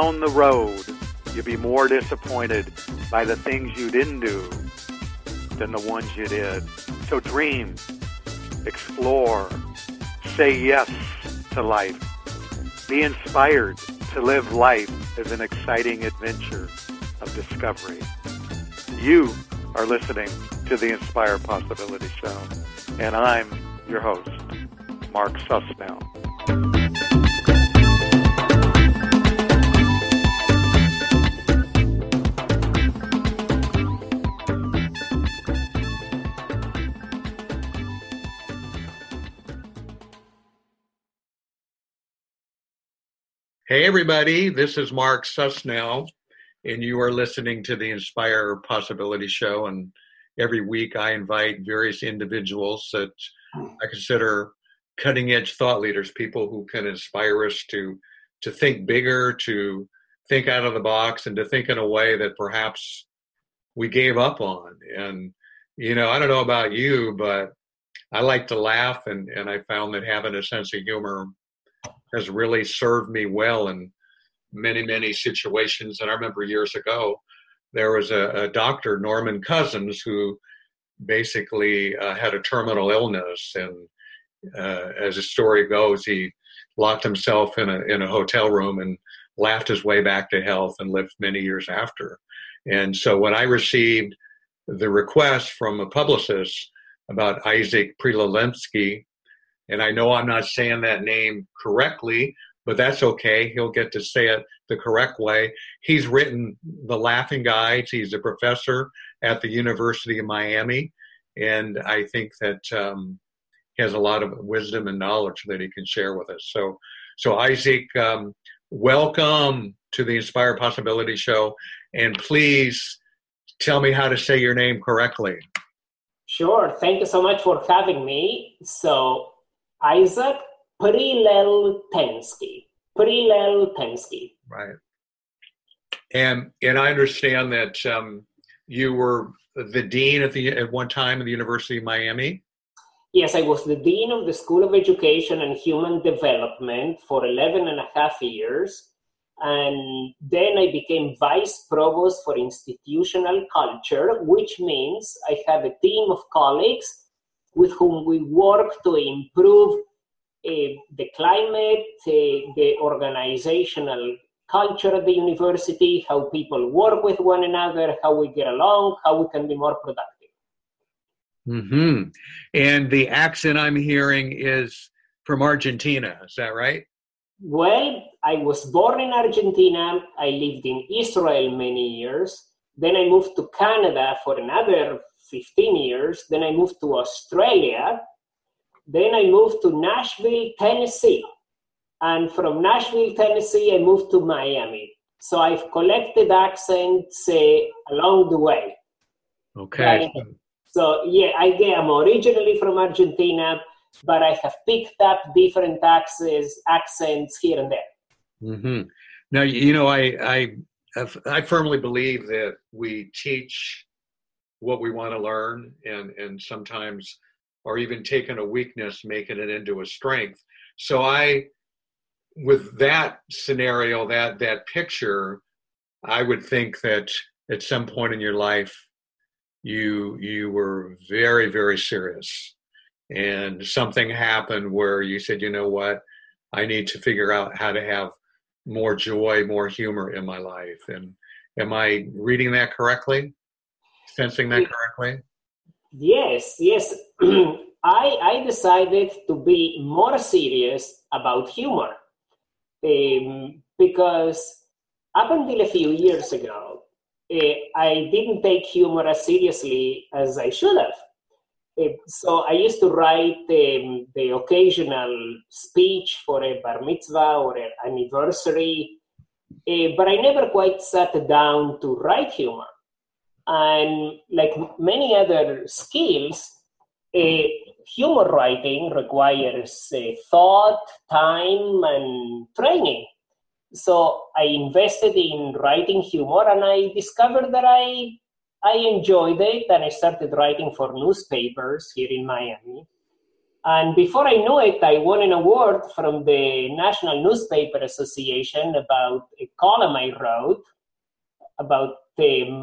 down the road, you'll be more disappointed by the things you didn't do than the ones you did. So dream, explore, say yes to life. Be inspired to live life as an exciting adventure of discovery. You are listening to the Inspire Possibility Show, and I'm your host, Mark Susnell. Hey, everybody, this is Mark Susnell, and you are listening to the Inspire Possibility Show. And every week I invite various individuals that I consider cutting edge thought leaders, people who can inspire us to, to think bigger, to think out of the box, and to think in a way that perhaps we gave up on. And, you know, I don't know about you, but I like to laugh, and, and I found that having a sense of humor has really served me well in many, many situations. And I remember years ago, there was a, a doctor, Norman Cousins, who basically uh, had a terminal illness. And uh, as the story goes, he locked himself in a, in a hotel room and laughed his way back to health and lived many years after. And so when I received the request from a publicist about Isaac Prilalemsky, and I know I'm not saying that name correctly, but that's okay. He'll get to say it the correct way. He's written The Laughing Guides. He's a professor at the University of Miami. And I think that um, he has a lot of wisdom and knowledge that he can share with us. So, so Isaac, um, welcome to the Inspire Possibility Show. And please tell me how to say your name correctly. Sure. Thank you so much for having me. So, Isaac Prilleltensky. Prilleltensky. Right. And and I understand that um, you were the dean at the at one time at the University of Miami. Yes, I was the dean of the School of Education and Human Development for 11 and a half years. And then I became vice provost for institutional culture, which means I have a team of colleagues with whom we work to improve uh, the climate, uh, the organizational culture at the university, how people work with one another, how we get along, how we can be more productive. Hmm. And the accent I'm hearing is from Argentina. Is that right? Well, I was born in Argentina. I lived in Israel many years. Then I moved to Canada for another 15 years. Then I moved to Australia. Then I moved to Nashville, Tennessee. And from Nashville, Tennessee, I moved to Miami. So I've collected accents uh, along the way. Okay. so yeah, I am originally from Argentina, but I have picked up different accents, accents here and there. Mm-hmm. Now you know I I I firmly believe that we teach what we want to learn and and sometimes or even taking a weakness making it into a strength. So i with that scenario that that picture i would think that at some point in your life you you were very very serious. And something happened where you said you know what? I need to figure out how to have more joy more humor in my life. And am i reading that correctly sensing that correctly? Yes, yes. I, I decided to be more serious about humor um, because up until a few years ago, uh, I didn't take humor as seriously as I should have. Uh, so I used to write um, the occasional speech for a bar mitzvah or an anniversary, uh, but I never quite sat down to write humor. And like many other skills, humor writing requires thought, time, and training. So I invested in writing humor, and I discovered that I I enjoyed it, and I started writing for newspapers here in Miami. And before I knew it, I won an award from the National Newspaper Association about a column I wrote about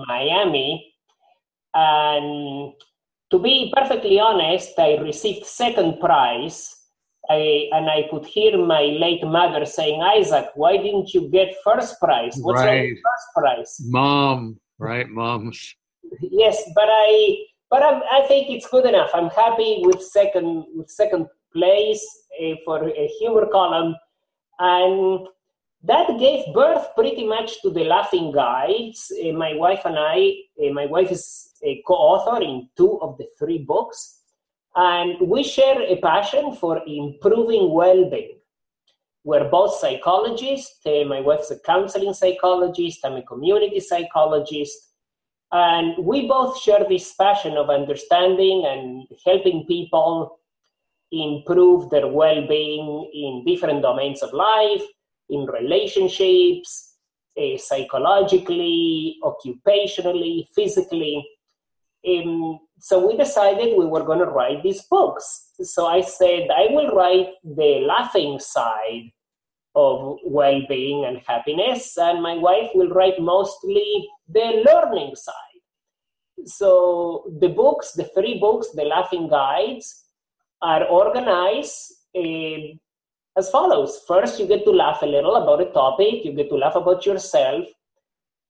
Miami. And to be perfectly honest, I received second prize. I, and I could hear my late mother saying, Isaac, why didn't you get first prize? What's right. first prize? Mom, right? Moms. Yes, but I but I'm, i think it's good enough. I'm happy with second with second place uh, for a humor column, and that gave birth pretty much to the Laughing Guides. Uh, my wife and I, uh, my wife is a co-author in two of the three books, and we share a passion for improving well-being. We're both psychologists. my wife's a counseling psychologist. I'm a community psychologist and we both share this passion of understanding and helping people improve their well being in different domains of life, in relationships, uh, psychologically, occupationally, physically. Um, so we decided we were going to write these books. So I said, I will write the laughing side of well being and happiness, and my wife will write mostly the learning side. So the books, the three books, the laughing guides, are organized uh, as follows. First, you get to laugh a little about a topic, you get to laugh about yourself.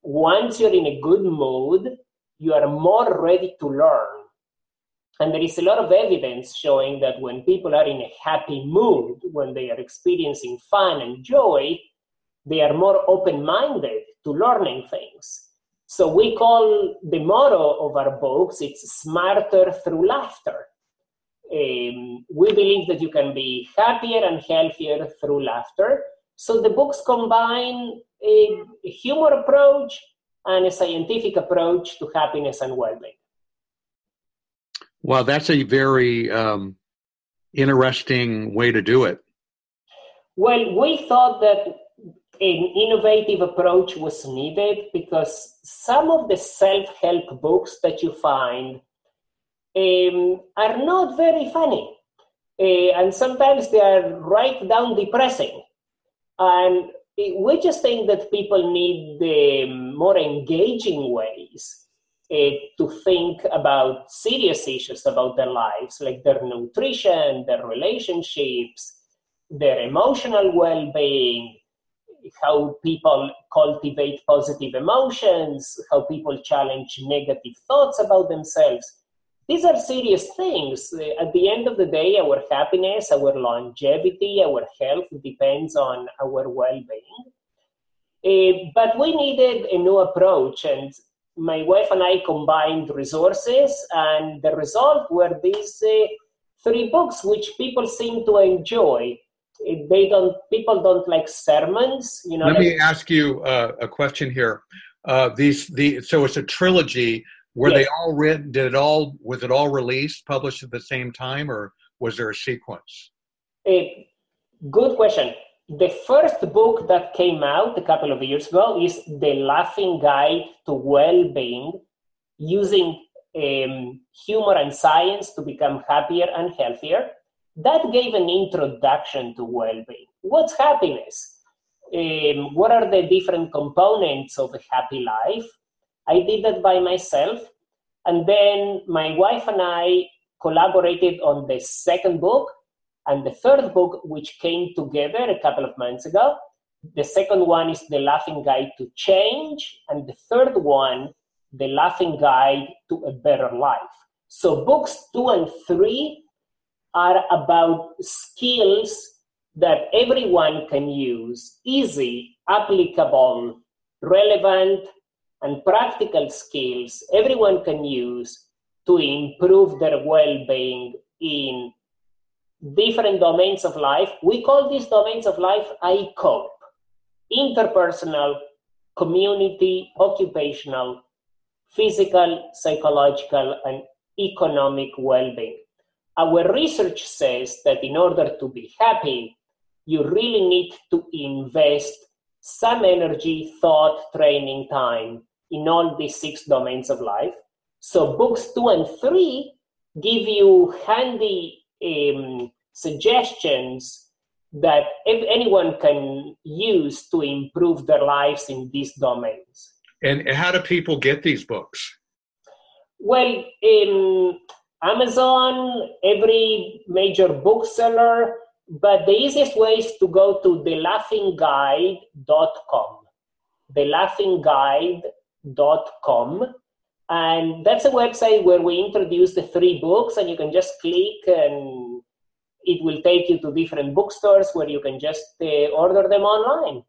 Once you're in a good mood, you are more ready to learn. And there is a lot of evidence showing that when people are in a happy mood, when they are experiencing fun and joy, they are more open minded to learning things. So we call the motto of our books, it's smarter through laughter. Um, we believe that you can be happier and healthier through laughter. So the books combine a, a humor approach and a scientific approach to happiness and well-being. Well, that's a very um, interesting way to do it. Well, we thought that an innovative approach was needed because some of the self help books that you find um, are not very funny. Uh, and sometimes they are right down depressing. And we just think that people need the more engaging ways uh, to think about serious issues about their lives, like their nutrition, their relationships, their emotional well being, how people cultivate positive emotions, how people challenge negative thoughts about themselves. These are serious things. At the end of the day, our happiness, our longevity, our health depends on our well being. Uh, but we needed a new approach, and my wife and I combined resources, and the result were these uh, three books, which people seem to enjoy they don't people don't like sermons you know let me ask you uh, a question here uh, these the so it's a trilogy were yes. they all written did it all was it all released published at the same time or was there a sequence a good question the first book that came out a couple of years ago is the laughing guide to well-being using um, humor and science to become happier and healthier that gave an introduction to well-being. What's happiness? Um, what are the different components of a happy life? I did that by myself. And then my wife and I collaborated on the second book and the third book, which came together a couple of months ago. The second one is The Laughing Guide to Change. And the third one, The Laughing Guide to a Better Life. So books two and three are about skills that everyone can use, easy, applicable, relevant, and practical skills everyone can use to improve their well being in different domains of life. We call these domains of life I COPPE interpersonal, community, occupational, physical, psychological, and economic well being. Our research says that in order to be happy, you really need to invest some energy, thought, training, time in all these six domains of life. So, books two and three give you handy um, suggestions that if anyone can use to improve their lives in these domains. And how do people get these books? Well, in Amazon, every major bookseller, but the easiest way is to go to thelaughingguide.com. Thelaughingguide.com. And that's a website where we introduce the three books, and you can just click and it will take you to different bookstores where you can just uh, order them online.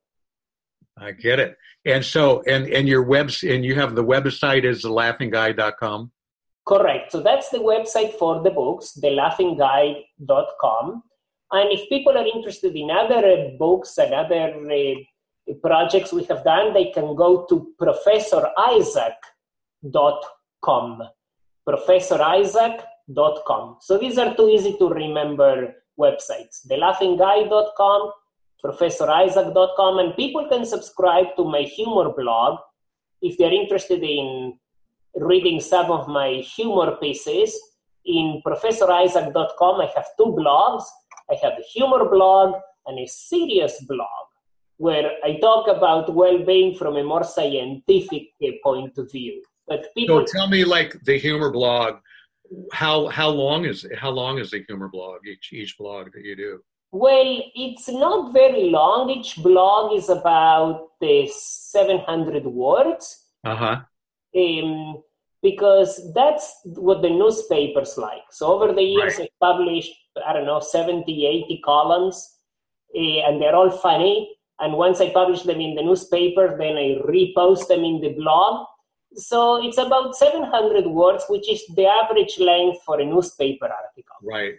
I get it. And so, and and your webs, and you have the website is thelaughingguide.com. Correct. So that's the website for the books, thelaughingguide.com. And if people are interested in other uh, books and other uh, projects we have done, they can go to professorisaac.com. Professorisaac.com. So these are too easy to remember websites. Thelaughingguide.com, professorisaac.com, and people can subscribe to my humor blog if they're interested in reading some of my humor pieces. In professorisaac.com, I have two blogs. I have a humor blog and a serious blog where I talk about well-being from a more scientific point of view. But people so tell me, like the humor blog, how how long is how long is the humor blog each each blog that you do? Well, it's not very long. Each blog is about uh, 700 words. Uh huh. Um, because that's what the newspapers like. So over the years, right. I published, I don't know, 70, 80 columns, uh, and they're all funny. And once I publish them in the newspaper, then I repost them in the blog. So it's about 700 words, which is the average length for a newspaper article. Right.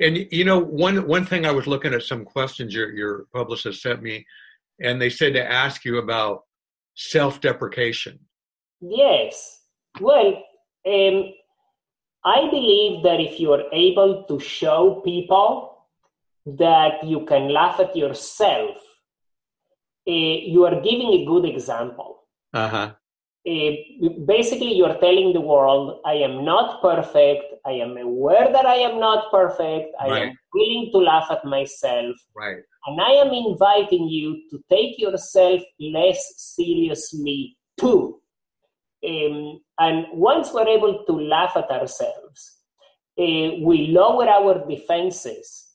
And you know, one one thing I was looking at some questions your your publicist sent me, and they said to ask you about self-deprecation. Yes. Well, um, I believe that if you are able to show people that you can laugh at yourself, uh, you are giving a good example. Uh-huh. Uh, basically, you are telling the world, I am not perfect. I am aware that I am not perfect. I right. am willing to laugh at myself. Right. And I am inviting you to take yourself less seriously too. Um, and once we're able to laugh at ourselves, uh, we lower our defenses,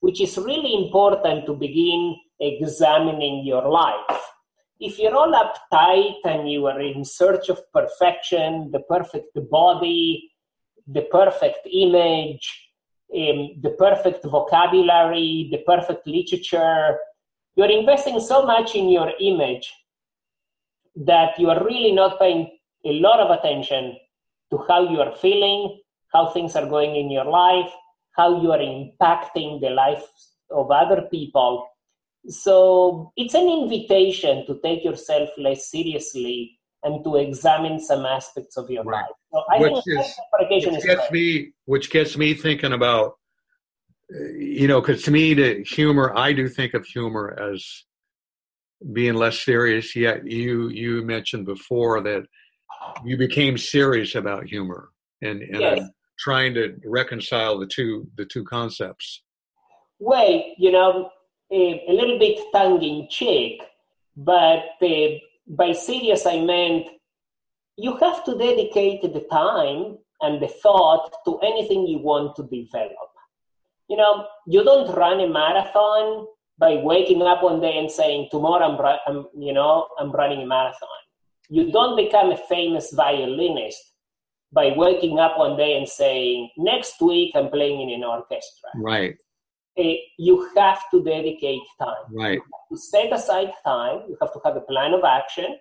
which is really important to begin examining your life. If you're all uptight and you are in search of perfection, the perfect body, the perfect image, um, the perfect vocabulary, the perfect literature, you're investing so much in your image that you are really not paying a lot of attention to how you are feeling, how things are going in your life, how you are impacting the lives of other people. So it's an invitation to take yourself less seriously and to examine some aspects of your right. life. So I which think is, which gets me, which gets me thinking about, you know, because to me, the humor, I do think of humor as being less serious. Yet you you mentioned before that you became serious about humor and, and yes. trying to reconcile the two the two concepts. Well you know a, a little bit tongue in cheek but uh, by serious i meant you have to dedicate the time and the thought to anything you want to develop. You know you don't run a marathon by waking up one day and saying tomorrow i'm, I'm you know i'm running a marathon you don't become a famous violinist by waking up one day and saying, next week I'm playing in an orchestra. Right. Uh, you have to dedicate time. Right. to set aside time. You have to have a plan of action.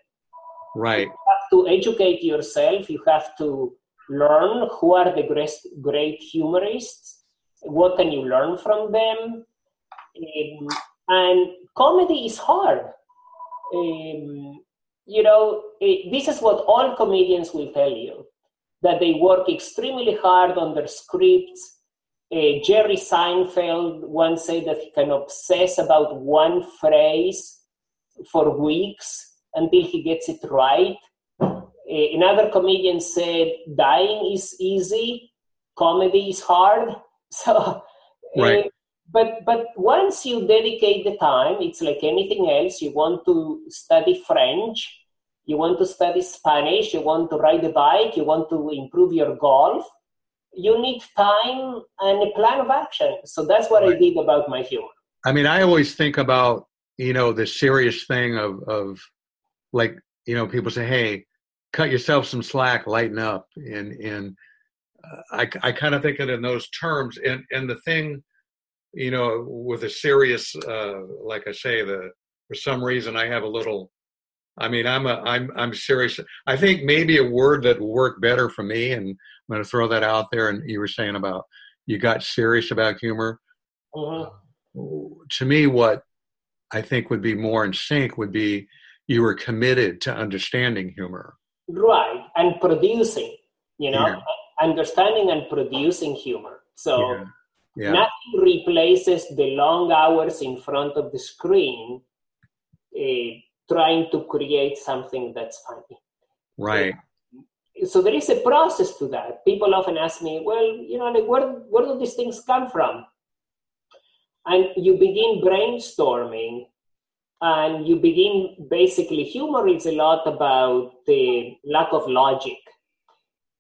Right. You have to educate yourself. You have to learn who are the great, great humorists. What can you learn from them? Um, and comedy is hard. Um, you know, it, this is what all comedians will tell you that they work extremely hard on their scripts. Uh, Jerry Seinfeld once said that he can obsess about one phrase for weeks until he gets it right. Uh, another comedian said, dying is easy, comedy is hard. So, Right. uh, but but once you dedicate the time, it's like anything else. You want to study French, you want to study Spanish, you want to ride a bike, you want to improve your golf. You need time and a plan of action. So that's what I did about my humor. I mean, I always think about you know the serious thing of of like you know people say, "Hey, cut yourself some slack, lighten up," and and uh, I I kind of think it in those terms. And and the thing, you know, with a serious, uh, like I say, the for some reason I have a little. I mean, I'm a I'm I'm serious. I think maybe a word that will work better for me, and I'm going to throw that out there. And you were saying about you got serious about humor Mhm. to me, what I think would be more in sync would be you were committed to understanding humor. Right, and producing, you know, Yeah. understanding and producing humor. So Yeah. Yeah. nothing replaces the long hours in front of the screen uh, trying to create something that's funny. right. So there is a process to that. People often ask me, well, you know, like where, where do these things come from? And you begin brainstorming and you begin basically humor is a lot about the lack of logic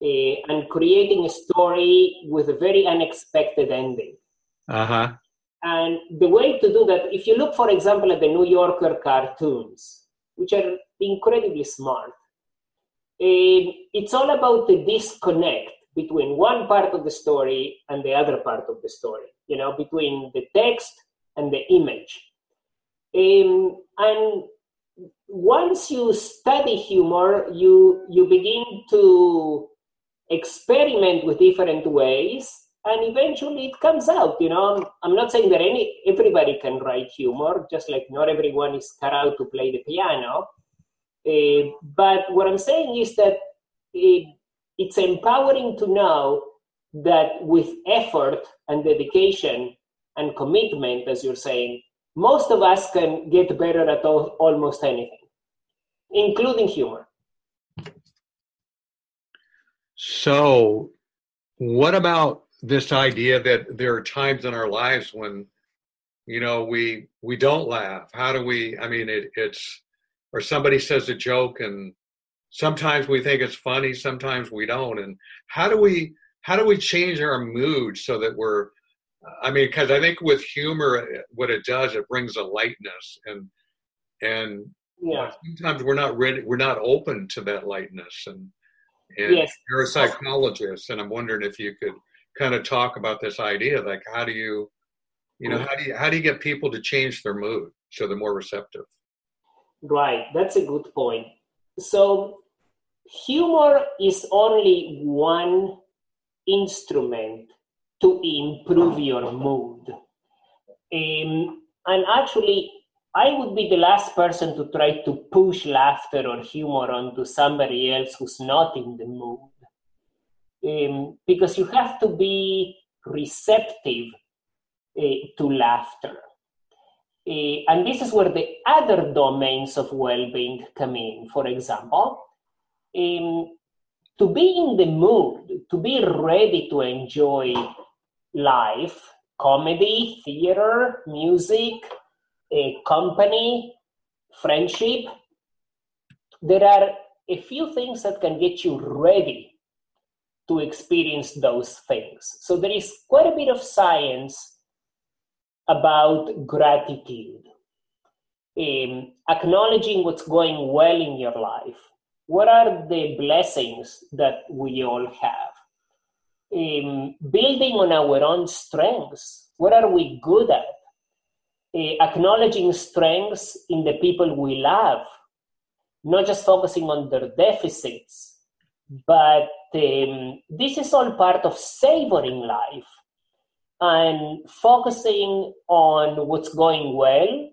uh, and creating a story with a very unexpected ending. Uh huh. And the way to do that, if you look, for example, at the New Yorker cartoons, which are incredibly smart, eh, it's all about the disconnect between one part of the story and the other part of the story, you know, between the text and the image. Um, and once you study humor, you, you begin to experiment with different ways and eventually it comes out you know? I'm not saying that any everybody can write humor just like not everyone is cut out to play the piano. Uh, but what i'm saying is that it, it's empowering to know that with effort and dedication and commitment as you're saying most of us can get better at al- almost anything including humor. So, what about this idea that there are times in our lives when, you know, we we don't laugh? How do we? I mean, it, it's or somebody says a joke, and sometimes we think it's funny, sometimes we don't. And how do we how do we change our mood so that we're I mean, because I think with humor, what it does, it brings a lightness, and and yeah sometimes we're not ready, we're not open to that lightness, and and Yes. you're a psychologist, and I'm wondering if you could kind of talk about this idea, like how do you, you know, how do you how do you get people to change their mood so they're more receptive? Right, that's a good point. So, humor is only one instrument to improve your mood. Um, and actually, I would be the last person to try to push laughter or humor onto somebody else who's not in the mood. Um, because you have to be receptive uh, to laughter. Uh, and this is where the other domains of well-being come in. For example, um, to be in the mood, to be ready to enjoy life, comedy, theater, music, uh, company, friendship, there are a few things that can get you ready to experience those things. So there is quite a bit of science about gratitude, um, acknowledging what's going well in your life. What are the blessings that we all have? Um, building on our own strengths. What are we good at? Uh, acknowledging strengths in the people we love, not just focusing on their deficits, but um, this is all part of savoring life and focusing on what's going well,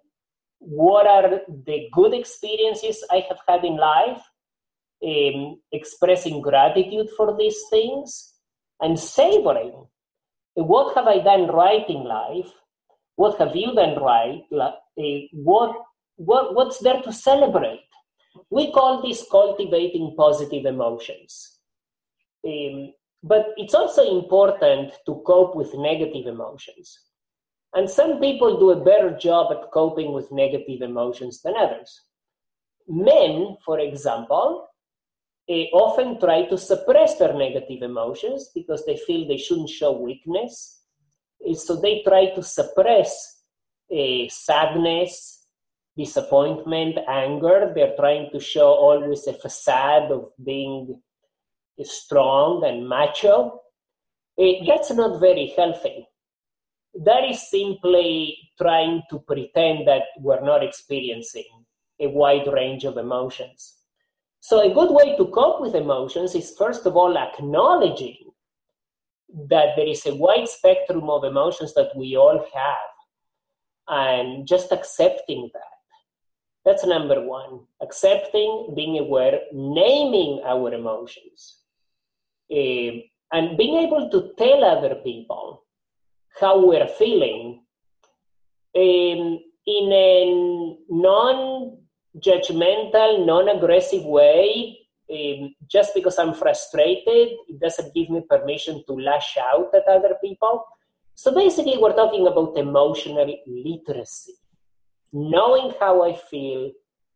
what are the good experiences I have had in life, um, expressing gratitude for these things, and savoring. What have I done right in life? What have you done right? Uh, what, what, what's there to celebrate? We call this cultivating positive emotions. Um, but it's also important to cope with negative emotions. And some people do a better job at coping with negative emotions than others. Men, for example, eh, often try to suppress their negative emotions because they feel they shouldn't show weakness. Eh, so they try to suppress uh, sadness, disappointment, anger. They're trying to show always a facade of being strong and macho. Uh, that's not very healthy. That is simply trying to pretend that we're not experiencing a wide range of emotions. So, a good way to cope with emotions is first of all acknowledging that there is a wide spectrum of emotions that we all have and just accepting that. That's number one. Accepting, being aware, naming our emotions, uh, and being able to tell other people how we're feeling um, in a non judgmental, non aggressive way. Um, just because I'm frustrated, it doesn't give me permission to lash out at other people. So basically, we're talking about emotional literacy knowing how I feel,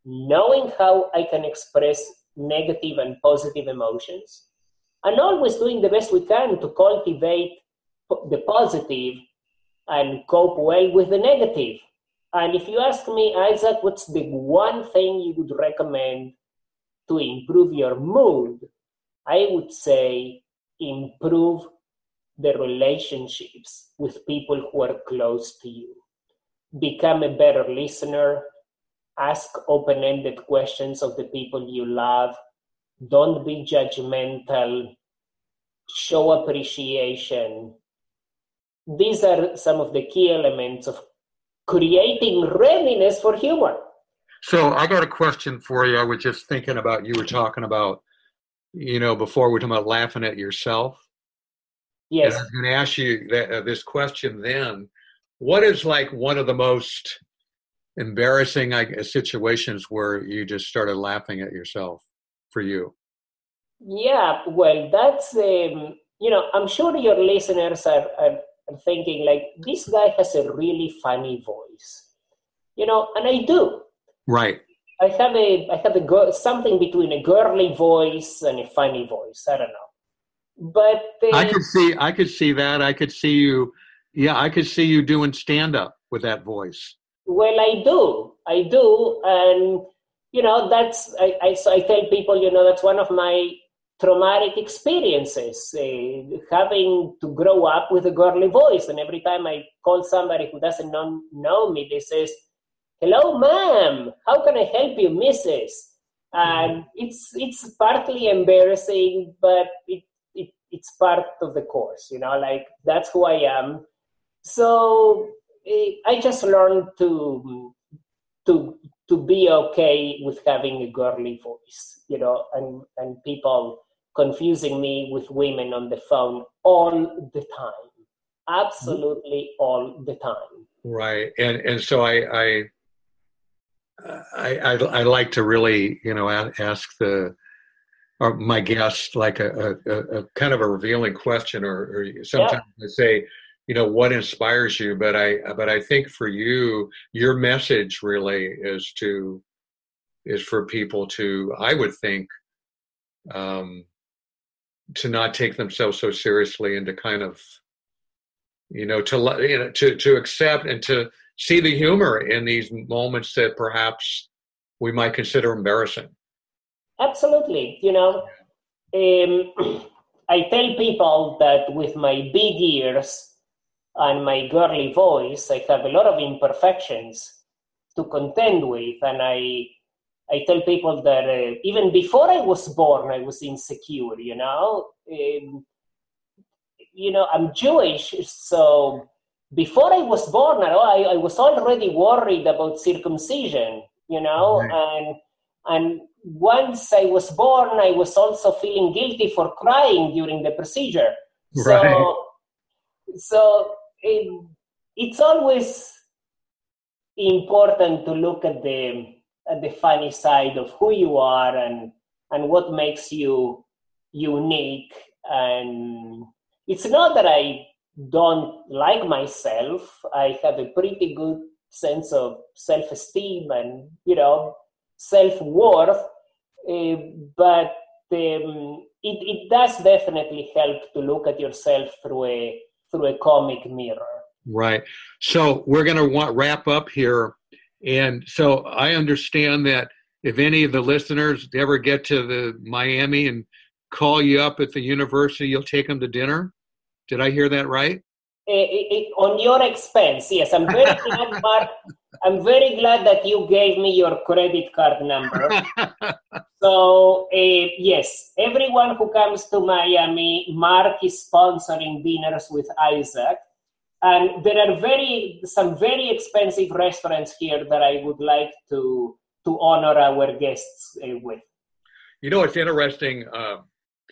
knowing how I can express negative and positive emotions, and always doing the best we can to cultivate the positive and cope well with the negative. And if you ask me, Isaac, what's the one thing you would recommend to improve your mood? I would say improve the relationships with people who are close to you. Become a better listener. Ask open ended questions of the people you love. Don't be judgmental. Show appreciation. These are some of the key elements of creating readiness for humor. So I got a question for you. I was just thinking about you were talking about, you know, before we are talking about laughing at yourself. Yes. And I was going to ask you that, uh, this question then. What is like one of the most embarrassing I situations where you just started laughing at yourself for you? Yeah, well, that's, um, you know, I'm sure your listeners are, are thinking like this guy has a really funny voice. You know and i do. Right. I have a i have a something between a girly voice and a funny voice. I don't know. But uh, i could see i could see that. I could see you yeah i could see you doing stand up with that voice well i do i do and you know that's I, I, I tell people you know that's one of my traumatic experiences, uh, having to grow up with a girly voice. And every time I call somebody who doesn't know, know me, they says, hello, ma'am, how can I help you, Mrs.? And it's, it's partly embarrassing, but it, it, it's part of the course, you know, like that's who I am. So uh, I just learned to, to, to be okay with having a girly voice, you know, and, and people confusing me with women on the phone all the time. Absolutely all the time. Right. And and so i i i i, I like to really you know ask the or my guests like a, a, a kind of a revealing question or, or sometimes yeah. i say you know what inspires you but i but i think for you your message really is to is for people to i would think um to not take themselves so seriously and to kind of you know to let, you know to to accept and to see the humor in these moments that perhaps we might consider embarrassing. Absolutely. You know um, i tell people that with my big ears and my girly voice i have a lot of imperfections to contend with and i I tell people that uh, even before I was born, I was insecure. You know, um, you know, I'm Jewish, so before I was born, I, I was already worried about circumcision. You know, right. and and once I was born, I was also feeling guilty for crying during the procedure. Right. So, so it's always important to look at the at the funny side of who you are and and what makes you unique and it's not that I don't like myself. I have a pretty good sense of self-esteem and you know self-worth, uh, but um, it, it does definitely help to look at yourself through a through a comic mirror. Right. So we're going to wrap up here, and so I understand that if any of the listeners ever get to the Miami and call you up at the university, you'll take them to dinner. Did I hear that right? It, on your expense, yes. I'm very glad, Mark. I'm very glad that you gave me your credit card number. so uh, yes, everyone who comes to Miami, Mark is sponsoring dinners with Isaac, and there are very some very expensive restaurants here that I would like to to honor our guests uh, with. You know, it's interesting. Uh,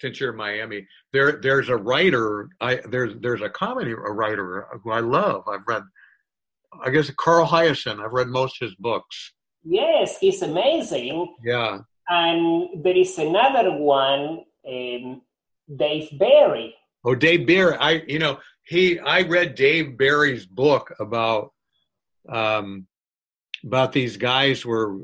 since you're in Miami, there there's a writer. I there's there's a comedy writer who I love. I've read. I guess Carl Hiaasen. I've read most of his books. Yes, he's amazing. Yeah. And there is another one, um, Dave Barry. Oh, Dave Barry. I you know he I read Dave Barry's book about um about these guys were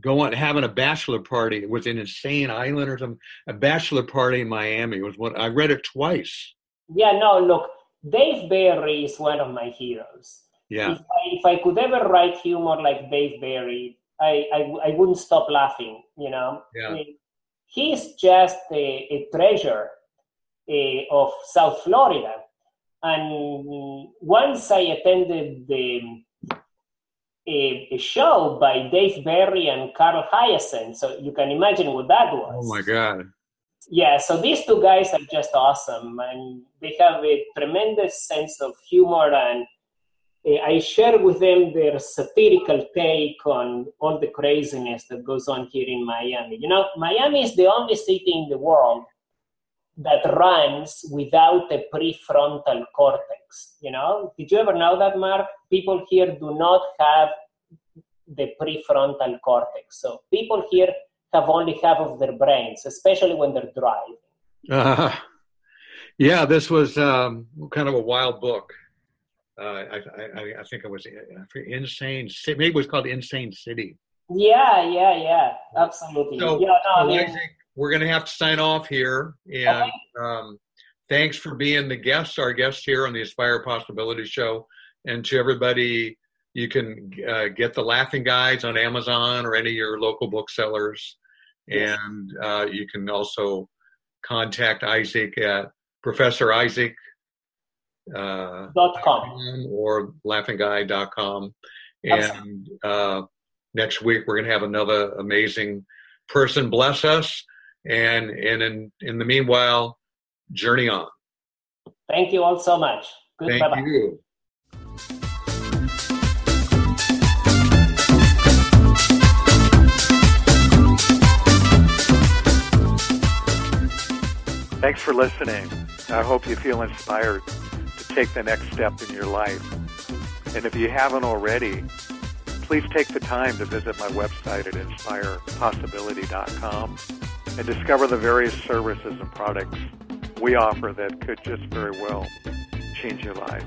going having a bachelor party. It was an insane island or something. A bachelor party in Miami was what I read it twice. Yeah, no, look, Dave Barry is one of my heroes. Yeah. If I, if I could ever write humor like Dave Barry, I, I, I wouldn't stop laughing, you know? Yeah. I mean, he's just a, a treasure uh, of South Florida. And once I attended the a, a, show by Dave Barry and Carl Hiaasen. So you can imagine what that was. Oh my God. Yeah, so these two guys are just awesome and they have a tremendous sense of humor and uh, I share with them their satirical take on all the craziness that goes on here in Miami. You know, Miami is the only city in the world that runs without a prefrontal cortex. You know, did you ever know that, Mark? People here do not have the prefrontal cortex. So people here have only half of their brains, especially when they're driving. Uh, yeah, this was um, kind of a wild book. Uh, I, I, I, think it was Insane. Maybe it was called Insane City. Yeah, yeah, yeah, absolutely. So, yeah, no, I mean, we're going to have to sign off here. And um, thanks for being the guest, our guest here on the Aspire Possibility Show. And to everybody, you can uh, get the Laughing Guides on Amazon or any of your local booksellers. Yes. And uh, you can also contact Isaac at Professor Isaac. Uh, dot com. or laughingguy.com. And uh, next week, we're going to have another amazing person bless us. And, and in, in the meanwhile, journey on. Thank you all so much. Thank Goodbye. you. Thanks for listening. I hope you feel inspired to take the next step in your life. And if you haven't already, please take the time to visit my website at inspirepossibility.com and discover the various services and products we offer that could just very well change your life.